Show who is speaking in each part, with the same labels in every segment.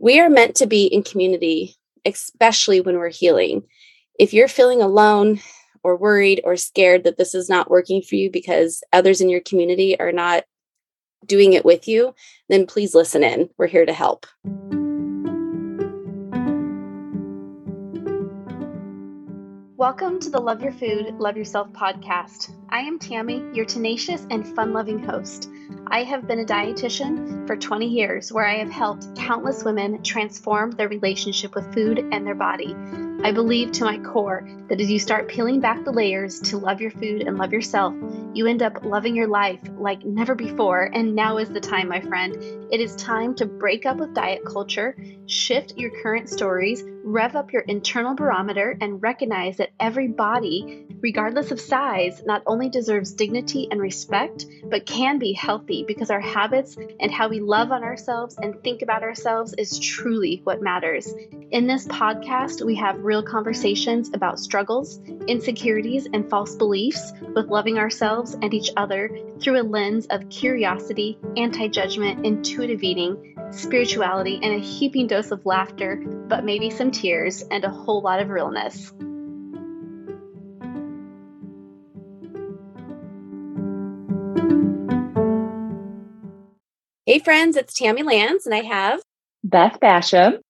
Speaker 1: We are meant to be in community, especially when we're healing. If you're feeling alone or worried or scared that this is not working for you because others in your community are not doing it with you, then please listen in. We're here to help. Welcome to the Love Your Food, Love Yourself podcast. I am Tammy, your tenacious and fun loving host. I have been a dietitian for 20 years where I have helped countless women transform their relationship with food and their body. I believe to my core that as you start peeling back the layers to love your food and love yourself, you end up loving your life like never before. And now is the time, my friend. It is time to break up with diet culture, shift your current stories, rev up your internal barometer, and recognize that every body, regardless of size, not only deserves dignity and respect, but can be healthy because our habits and how we love on ourselves and think about ourselves is truly what matters. In this podcast, we have real conversations about struggles, insecurities, and false beliefs with loving ourselves and each other through a lens of curiosity, anti judgment, intuitive eating, spirituality, and a heaping dose of laughter, but maybe some tears and a whole lot of realness. Hey, friends, it's Tammy Lance, and I have
Speaker 2: Beth Basham.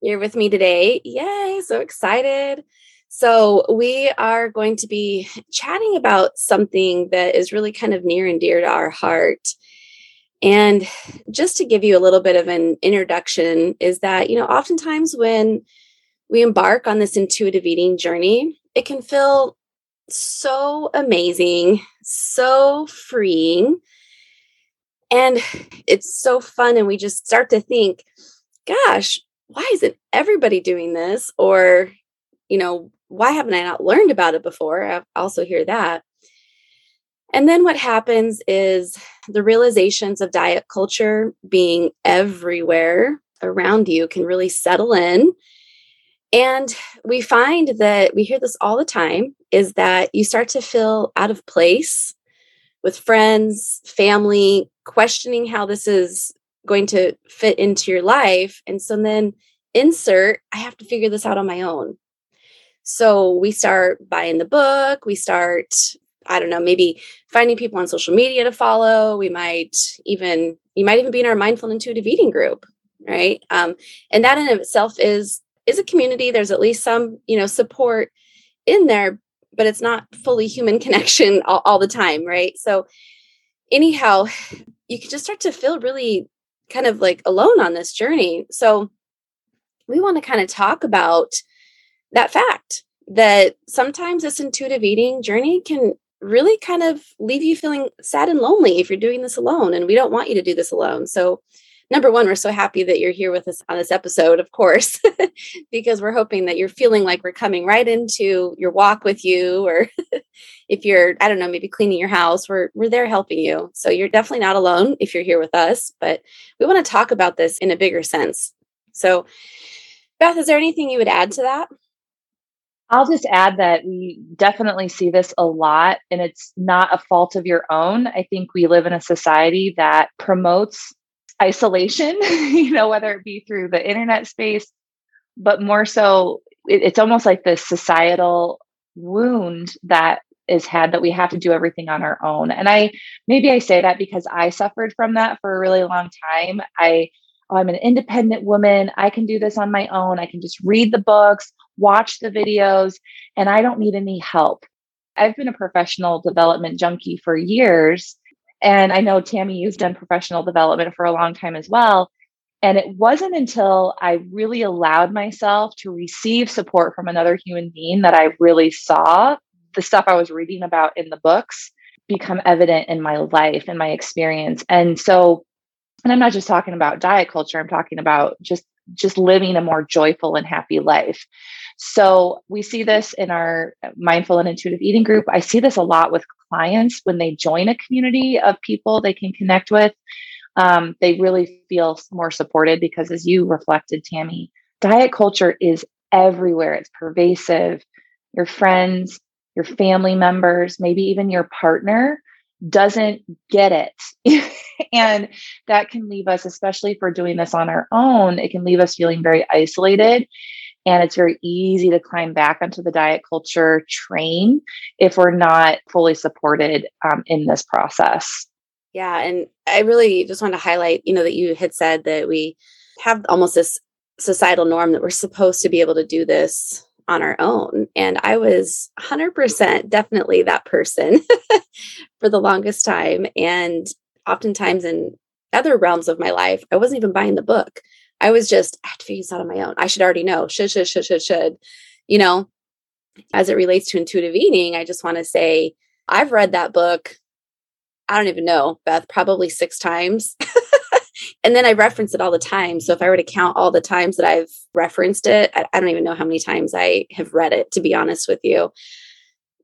Speaker 1: You're with me today. Yay, so excited. So, we are going to be chatting about something that is really kind of near and dear to our heart. And just to give you a little bit of an introduction, is that, you know, oftentimes when we embark on this intuitive eating journey, it can feel so amazing, so freeing. And it's so fun. And we just start to think, gosh, why isn't everybody doing this? Or, you know, why haven't I not learned about it before? I also hear that. And then what happens is the realizations of diet culture being everywhere around you can really settle in. And we find that we hear this all the time is that you start to feel out of place with friends, family, questioning how this is going to fit into your life. And so then insert, I have to figure this out on my own. So we start buying the book, we start, I don't know, maybe finding people on social media to follow. We might even, you might even be in our mindful intuitive eating group, right? Um, and that in itself is is a community. There's at least some, you know, support in there, but it's not fully human connection all, all the time, right? So anyhow, you can just start to feel really kind of like alone on this journey. So we want to kind of talk about that fact that sometimes this intuitive eating journey can really kind of leave you feeling sad and lonely if you're doing this alone. And we don't want you to do this alone. So, number one, we're so happy that you're here with us on this episode, of course, because we're hoping that you're feeling like we're coming right into your walk with you. Or if you're, I don't know, maybe cleaning your house, we're, we're there helping you. So, you're definitely not alone if you're here with us. But we want to talk about this in a bigger sense. So, Beth, is there anything you would add to that?
Speaker 2: I'll just add that we definitely see this a lot, and it's not a fault of your own. I think we live in a society that promotes isolation, you know, whether it be through the internet space, but more so, it, it's almost like the societal wound that is had that we have to do everything on our own. And I maybe I say that because I suffered from that for a really long time. I oh, I'm an independent woman. I can do this on my own. I can just read the books, watch the videos, and I don't need any help. I've been a professional development junkie for years. And I know Tammy, you've done professional development for a long time as well. And it wasn't until I really allowed myself to receive support from another human being that I really saw the stuff I was reading about in the books become evident in my life and my experience. And so and i'm not just talking about diet culture i'm talking about just just living a more joyful and happy life so we see this in our mindful and intuitive eating group i see this a lot with clients when they join a community of people they can connect with um, they really feel more supported because as you reflected tammy diet culture is everywhere it's pervasive your friends your family members maybe even your partner doesn't get it. and that can leave us, especially if we're doing this on our own, it can leave us feeling very isolated. And it's very easy to climb back onto the diet culture train if we're not fully supported um, in this process.
Speaker 1: Yeah. And I really just want to highlight, you know, that you had said that we have almost this societal norm that we're supposed to be able to do this on our own. And I was 100% definitely that person for the longest time. And oftentimes in other realms of my life, I wasn't even buying the book. I was just, I have to figure this out on my own. I should already know. Should, should, should, should, should. You know, as it relates to intuitive eating, I just want to say I've read that book. I don't even know, Beth, probably six times. and then I reference it all the time. So if I were to count all the times that I've referenced it, I, I don't even know how many times I have read it, to be honest with you.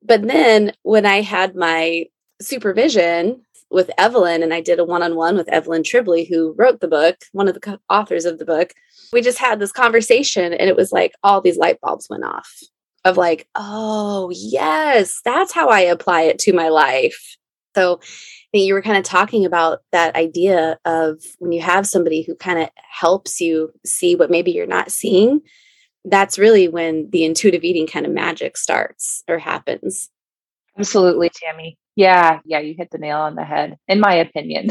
Speaker 1: But then when I had my supervision with Evelyn, and I did a one on one with Evelyn Tribole, who wrote the book, one of the authors of the book, we just had this conversation, and it was like all these light bulbs went off of like, oh, yes, that's how I apply it to my life. So you were kind of talking about that idea of when you have somebody who kind of helps you see what maybe you're not seeing, that's really when the intuitive eating kind of magic starts or happens.
Speaker 2: Absolutely, Tammy. Yeah, yeah, you hit the nail on the head, in my opinion.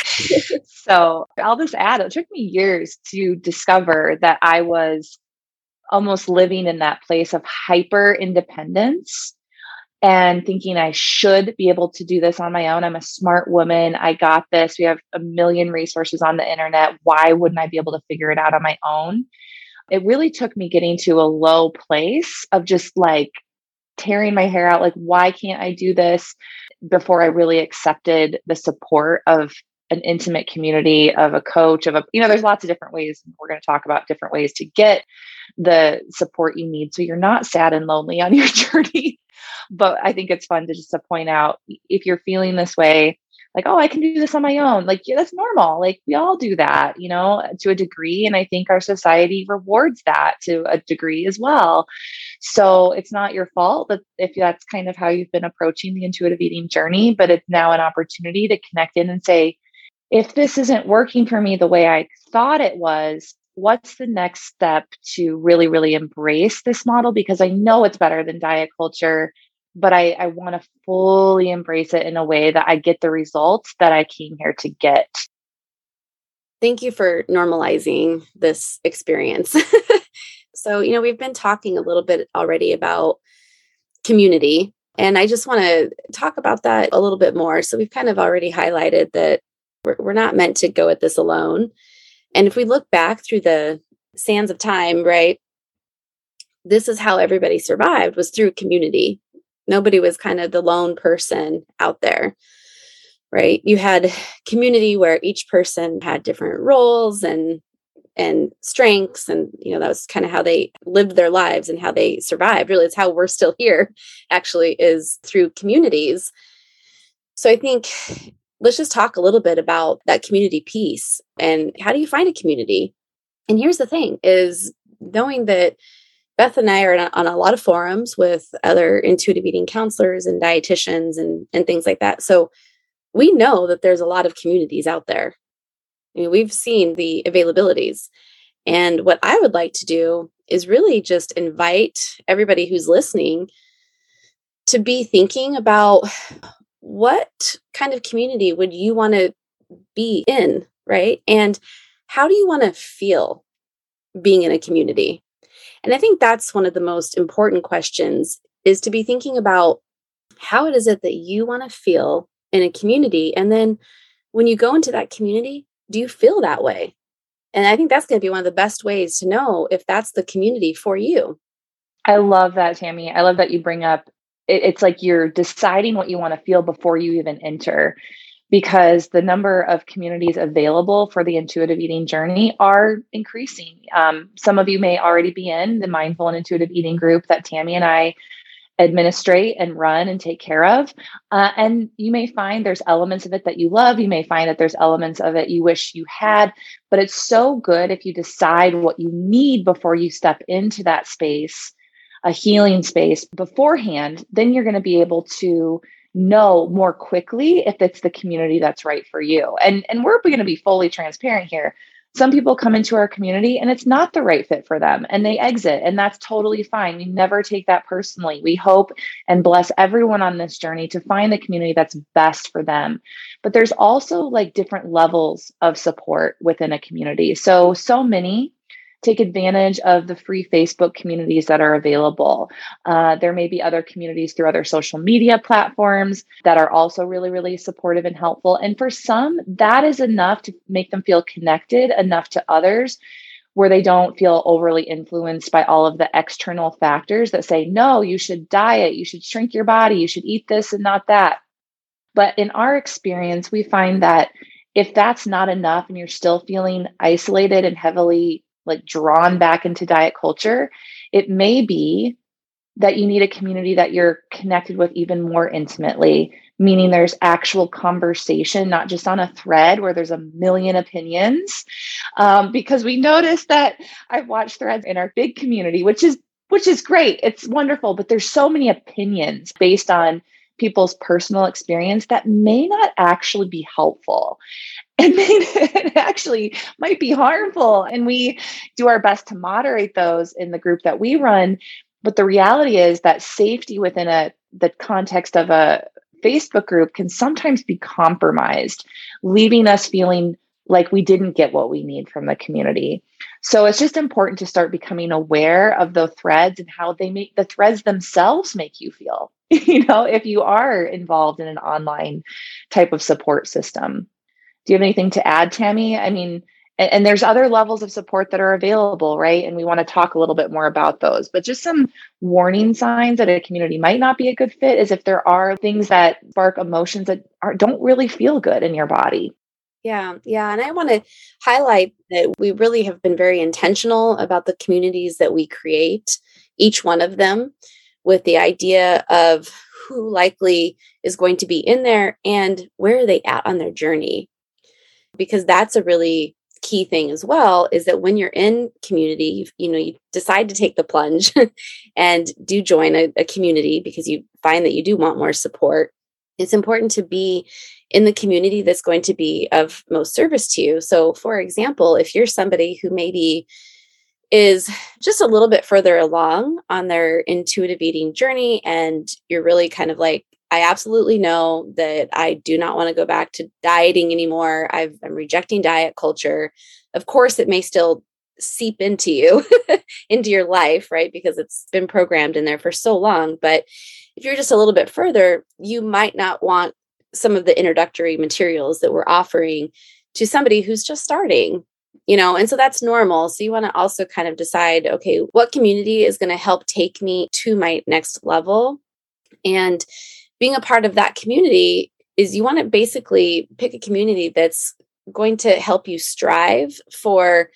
Speaker 2: so I'll just add it took me years to discover that I was almost living in that place of hyper independence and thinking I should be able to do this on my own. I'm a smart woman. I got this. We have a million resources on the internet. Why wouldn't I be able to figure it out on my own? It really took me getting to a low place of just like tearing my hair out. Like, why can't I do this? Before I really accepted the support of an intimate community of a coach of a you know there's lots of different ways we're going to talk about different ways to get the support you need so you're not sad and lonely on your journey. But I think it's fun to just to point out if you're feeling this way, like, oh, I can do this on my own. Like, yeah, that's normal. Like, we all do that, you know, to a degree. And I think our society rewards that to a degree as well. So it's not your fault that if that's kind of how you've been approaching the intuitive eating journey, but it's now an opportunity to connect in and say, if this isn't working for me the way I thought it was, what's the next step to really, really embrace this model? Because I know it's better than diet culture but I, I want to fully embrace it in a way that I get the results that I came here to get.
Speaker 1: Thank you for normalizing this experience. so, you know, we've been talking a little bit already about community, and I just want to talk about that a little bit more. So, we've kind of already highlighted that we're, we're not meant to go at this alone. And if we look back through the sands of time, right, this is how everybody survived was through community Nobody was kind of the lone person out there, right? You had community where each person had different roles and and strengths and you know that was kind of how they lived their lives and how they survived. Really it's how we're still here actually is through communities. So i think let's just talk a little bit about that community piece and how do you find a community? And here's the thing is knowing that Beth and I are on a lot of forums with other intuitive eating counselors and dietitians and, and things like that. So we know that there's a lot of communities out there. I mean, we've seen the availabilities. And what I would like to do is really just invite everybody who's listening to be thinking about what kind of community would you want to be in, right? And how do you want to feel being in a community? And I think that's one of the most important questions is to be thinking about how it is it that you want to feel in a community and then when you go into that community, do you feel that way? And I think that's going to be one of the best ways to know if that's the community for you.
Speaker 2: I love that, Tammy. I love that you bring up it's like you're deciding what you want to feel before you even enter because the number of communities available for the intuitive eating journey are increasing. Um, some of you may already be in the mindful and intuitive eating group that Tammy and I administrate and run and take care of. Uh, and you may find there's elements of it that you love. You may find that there's elements of it you wish you had, but it's so good if you decide what you need before you step into that space, a healing space beforehand, then you're going to be able to know more quickly if it's the community that's right for you. And and we're going to be fully transparent here. Some people come into our community and it's not the right fit for them and they exit, and that's totally fine. We never take that personally. We hope and bless everyone on this journey to find the community that's best for them. But there's also like different levels of support within a community. So, so many take advantage of the free Facebook communities that are available. Uh, there may be other communities through other social media platforms that are also really, really supportive and helpful. And for some, that is enough to make them feel connected enough to others where they don't feel overly influenced by all of the external factors that say, no, you should diet, you should shrink your body, you should eat this and not that. But in our experience, we find that if that's not enough and you're still feeling isolated and heavily like drawn back into diet culture, it may be that you need a community that you're connected with even more intimately, meaning there's actual conversation, not just on a thread where there's a million opinions. Um, because we noticed that I've watched threads in our big community, which is which is great. It's wonderful, but there's so many opinions based on people's personal experience that may not actually be helpful and it actually might be harmful. And we do our best to moderate those in the group that we run. But the reality is that safety within a the context of a Facebook group can sometimes be compromised, leaving us feeling like we didn't get what we need from the community. So it's just important to start becoming aware of the threads and how they make the threads themselves make you feel. you know, if you are involved in an online type of support system. Do you have anything to add, Tammy? I mean, and, and there's other levels of support that are available, right? And we want to talk a little bit more about those. But just some warning signs that a community might not be a good fit is if there are things that spark emotions that are, don't really feel good in your body.
Speaker 1: Yeah, yeah. And I want to highlight that we really have been very intentional about the communities that we create, each one of them, with the idea of who likely is going to be in there and where are they at on their journey because that's a really key thing as well is that when you're in community you, know you decide to take the plunge and do join a, a community because you find that you do want more support. It's important to be in the community that's going to be of most service to you. So for example if you're somebody who maybe is just a little bit further along on their intuitive eating journey and you're really kind of like I absolutely know that I do not want to go back to dieting anymore. i am rejecting diet culture. Of course, it may still seep into you, into your life, right? Because it's been programmed in there for so long. But if you're just a little bit further, you might not want some of the introductory materials that we're offering to somebody who's just starting you know and so that's normal so you want to also kind of decide okay what community is going to help take me to my next level and being a part of that community is you want to basically pick a community that's going to help you strive for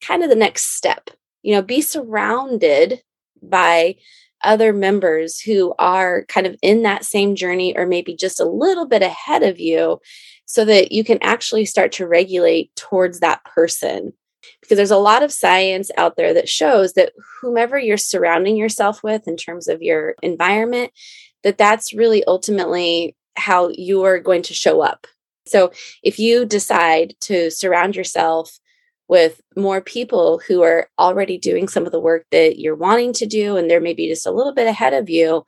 Speaker 1: kind of the next step. You know, be surrounded by other members who are kind of in that same journey or maybe just a little bit ahead of you so that you can actually start to regulate towards that person. Because there's a lot of science out there that shows that whomever you're surrounding yourself with in terms of your environment that that's really ultimately how you are going to show up. So if you decide to surround yourself with more people who are already doing some of the work that you're wanting to do and they're maybe just a little bit ahead of you,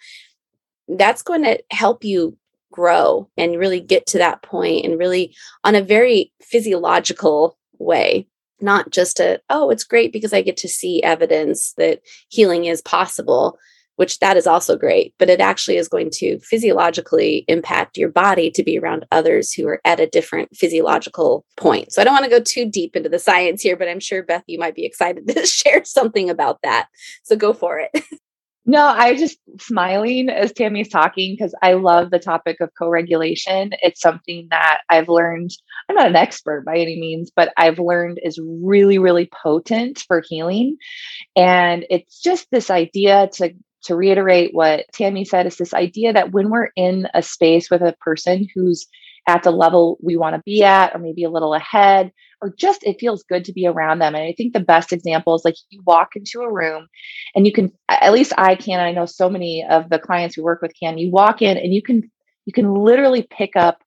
Speaker 1: that's going to help you grow and really get to that point and really on a very physiological way not just a oh it's great because i get to see evidence that healing is possible which that is also great, but it actually is going to physiologically impact your body to be around others who are at a different physiological point. So I don't want to go too deep into the science here, but I'm sure Beth, you might be excited to share something about that. So go for it.
Speaker 2: No, I just smiling as Tammy's talking because I love the topic of co-regulation. It's something that I've learned. I'm not an expert by any means, but I've learned is really, really potent for healing. And it's just this idea to to reiterate what Tammy said, is this idea that when we're in a space with a person who's at the level we want to be at, or maybe a little ahead, or just it feels good to be around them. And I think the best example is like you walk into a room and you can, at least I can, I know so many of the clients who work with can, you walk in and you can you can literally pick up,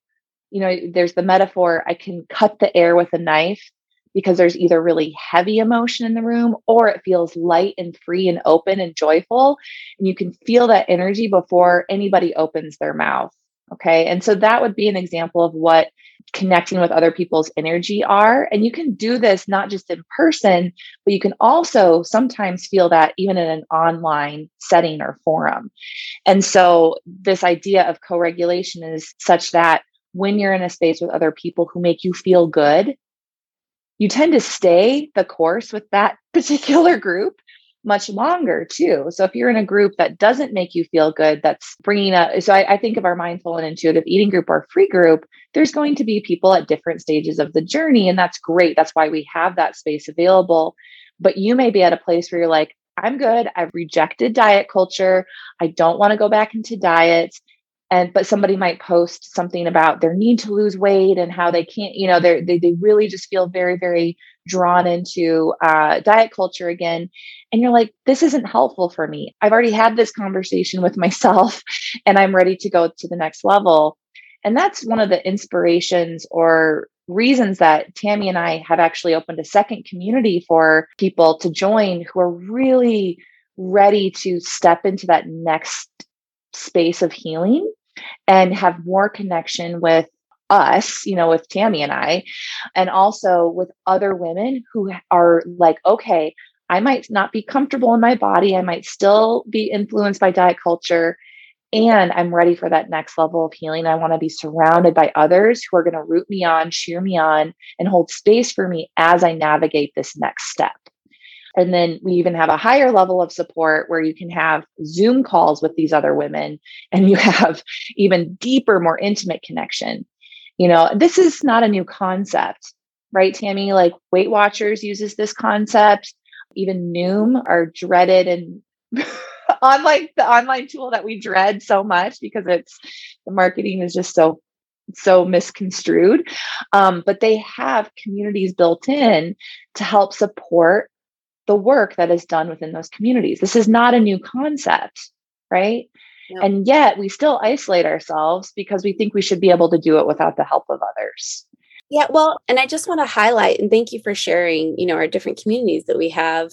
Speaker 2: you know, there's the metaphor I can cut the air with a knife because there's either really heavy emotion in the room or it feels light and free and open and joyful. And you can feel that energy before anybody opens their mouth. Okay. And so that would be an example of what connecting with other people's energy are. And you can do this not just in person, but you can also sometimes feel that even in an online setting or forum. And so this idea of co regulation is such that when you're in a space with other people who make you feel good, you tend to stay the course with that particular group much longer too. So if you're in a group that doesn't make you feel good, that's bringing up. So I, I, think of our mindful and intuitive eating group or free group. There's going to be people at different stages of the journey, and that's great. That's why we have that space available. But you may be at a place where you're like, I'm good. I've rejected diet culture. I don't want to go back into diets and but somebody might post something about their need to lose weight and how they can't you know they they really just feel very very drawn into uh, diet culture again. And you're like this isn't helpful for me. I've already had this conversation with myself and i'm ready to go to the next level. And that's one of the inspirations or reasons that tammy and i have actually opened a second community for people to join who are really ready to step into that next space of healing and have more connection with us, you know, with Tammy and I, and also with other women who are like, okay, I might not be comfortable in my body. I might still be influenced by diet culture. And I'm ready for that next level of healing. I want to be surrounded by others who are going to root me on, cheer me on, and hold space for me as I navigate this next step. And then we even have a higher level of support where you can have Zoom calls with these other women and you have even deeper, more intimate connection. You know, this is not a new concept, right, Tammy? Like Weight Watchers uses this concept. Even Noom, our dreaded and online the online tool that we dread so much because it's the marketing is just so so misconstrued. Um, but they have communities built in to help support the work that is done within those communities. This is not a new concept, right? And yet we still isolate ourselves because we think we should be able to do it without the help of others.
Speaker 1: Yeah, well, and I just want to highlight and thank you for sharing, you know, our different communities that we have.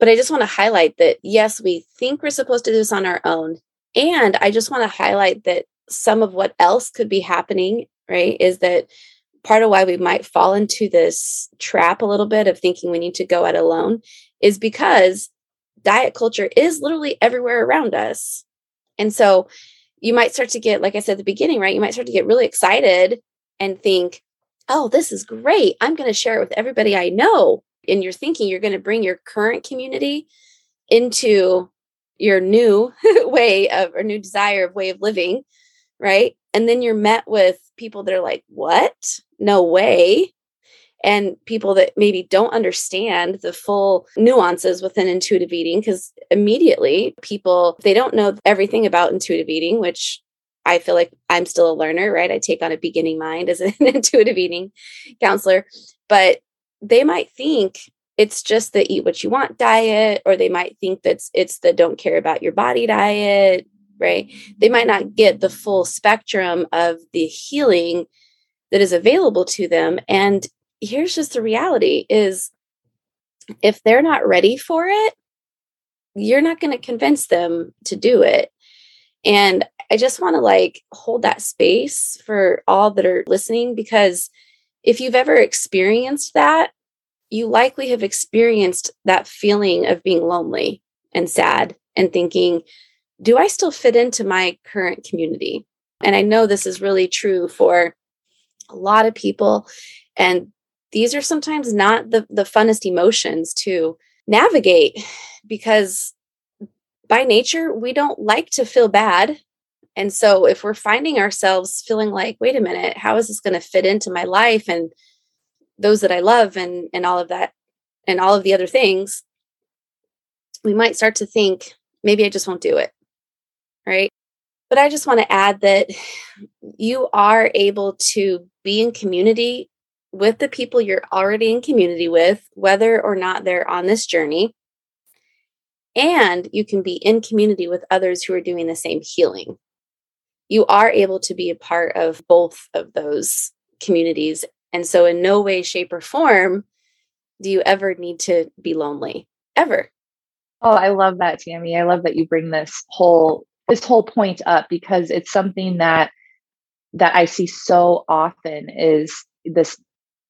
Speaker 1: But I just want to highlight that yes, we think we're supposed to do this on our own. And I just want to highlight that some of what else could be happening, right, is that part of why we might fall into this trap a little bit of thinking we need to go it alone is because diet culture is literally everywhere around us. And so you might start to get, like I said at the beginning, right? You might start to get really excited and think, oh, this is great. I'm going to share it with everybody I know. And you're thinking you're going to bring your current community into your new way of or new desire of way of living, right? And then you're met with people that are like, what? No way. And people that maybe don't understand the full nuances within intuitive eating, because immediately people, they don't know everything about intuitive eating, which I feel like I'm still a learner, right? I take on a beginning mind as an intuitive eating counselor, but they might think it's just the eat what you want diet, or they might think that's it's the don't care about your body diet, right? They might not get the full spectrum of the healing that is available to them. And here's just the reality is if they're not ready for it, you're not going to convince them to do it. And I just want to like hold that space for all that are listening because if you've ever experienced that, you likely have experienced that feeling of being lonely and sad and thinking, do I still fit into my current community? And I know this is really true for a lot of people. And these are sometimes not the, the funnest emotions to navigate because by nature, we don't like to feel bad. And so if we're finding ourselves feeling like, wait a minute, how is this going to fit into my life and those that I love and and all of that and all of the other things, we might start to think, maybe I just won't do it right? But I just want to add that you are able to be in community with the people you're already in community with, whether or not they're on this journey. And you can be in community with others who are doing the same healing. you are able to be a part of both of those communities. And so, in no way, shape, or form do you ever need to be lonely, ever.
Speaker 2: Oh, I love that, Tammy. I love that you bring this whole this whole point up because it's something that that I see so often is this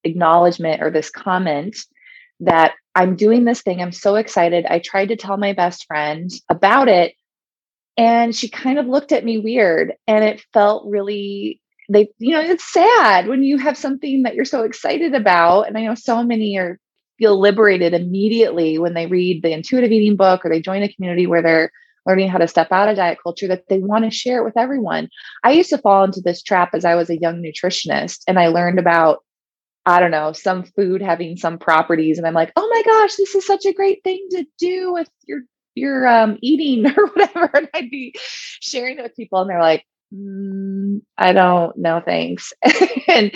Speaker 2: acknowledgement or this comment that I'm doing this thing. I'm so excited. I tried to tell my best friend about it and she kind of looked at me weird and it felt really they you know it's sad when you have something that you're so excited about and i know so many are feel liberated immediately when they read the intuitive eating book or they join a community where they're learning how to step out of diet culture that they want to share it with everyone i used to fall into this trap as i was a young nutritionist and i learned about I don't know, some food having some properties. And I'm like, oh my gosh, this is such a great thing to do with your your um, eating or whatever. And I'd be sharing it with people, and they're like, mm, I don't know, thanks. and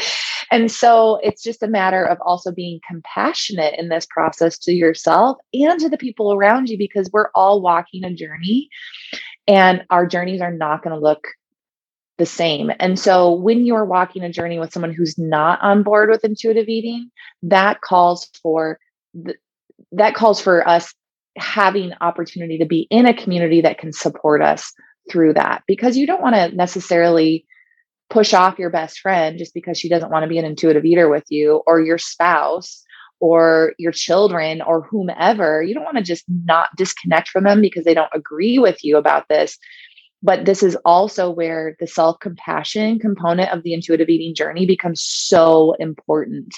Speaker 2: and so it's just a matter of also being compassionate in this process to yourself and to the people around you because we're all walking a journey, and our journeys are not going to look the same. And so when you're walking a journey with someone who's not on board with intuitive eating, that calls for the, that calls for us having opportunity to be in a community that can support us through that because you don't want to necessarily push off your best friend just because she doesn't want to be an intuitive eater with you or your spouse or your children or whomever. You don't want to just not disconnect from them because they don't agree with you about this. But this is also where the self compassion component of the intuitive eating journey becomes so important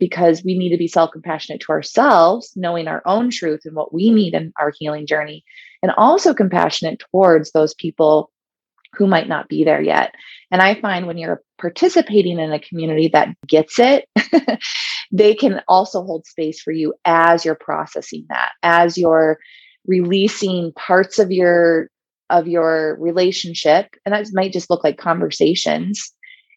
Speaker 2: because we need to be self compassionate to ourselves, knowing our own truth and what we need in our healing journey, and also compassionate towards those people who might not be there yet. And I find when you're participating in a community that gets it, they can also hold space for you as you're processing that, as you're releasing parts of your of your relationship. And that might just look like conversations.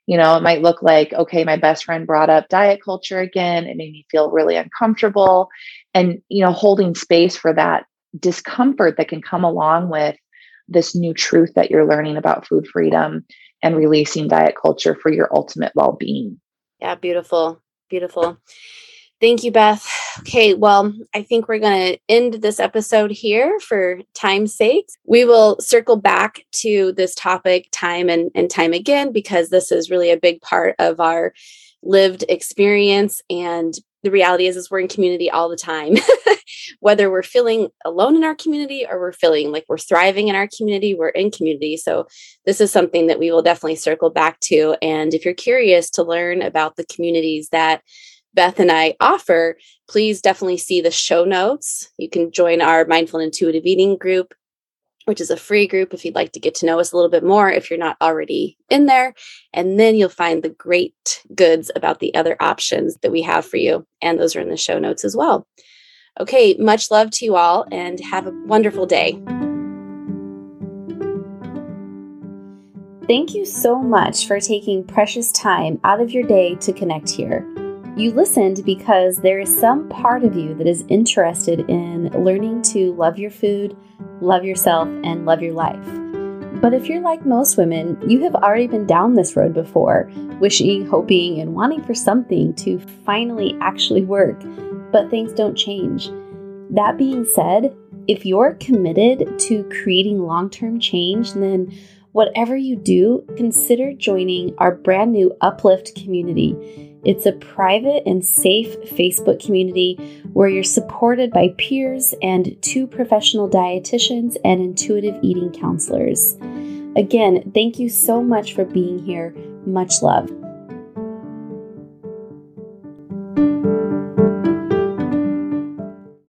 Speaker 2: You know it might look like okay my best friend brought up diet culture again. It made me feel really uncomfortable. And you know holding space for that discomfort that can come along with this new truth that you're learning about food freedom and releasing diet culture for your ultimate well-being
Speaker 1: yeah beautiful beautiful Thank you, Beth. Okay, well, I think we're going to end this episode here for time's sake. We will circle back to this topic time and, and time again because this is really a big part of our lived experience. And the reality is, is we're in community all the time. Whether we're feeling alone in our community or we're feeling like we're thriving in our community, we're in community. So this is something that we will definitely circle back to. And if you're curious to learn about the communities that Beth and I offer, please definitely see the show notes. You can join our Mindful and Intuitive Eating group, which is a free group if you'd like to get to know us a little bit more if you're not already in there. And then you'll find the great goods about the other options that we have for you. And those are in the show notes as well. Okay, much love to you all and have a wonderful day. Thank you so much for taking precious time out of your day to connect here. You listened because there is some part of you that is interested in learning to love your food, love yourself, and love your life. But if you're like most women, you have already been down this road before, wishing, hoping, and wanting for something to finally actually work, but things don't change. That being said, if you're committed to creating long term change, then whatever you do, consider joining our brand new Uplift community. It's a private and safe Facebook community where you're supported by peers and two professional dietitians and intuitive eating counselors. Again, thank you so much for being here. Much love.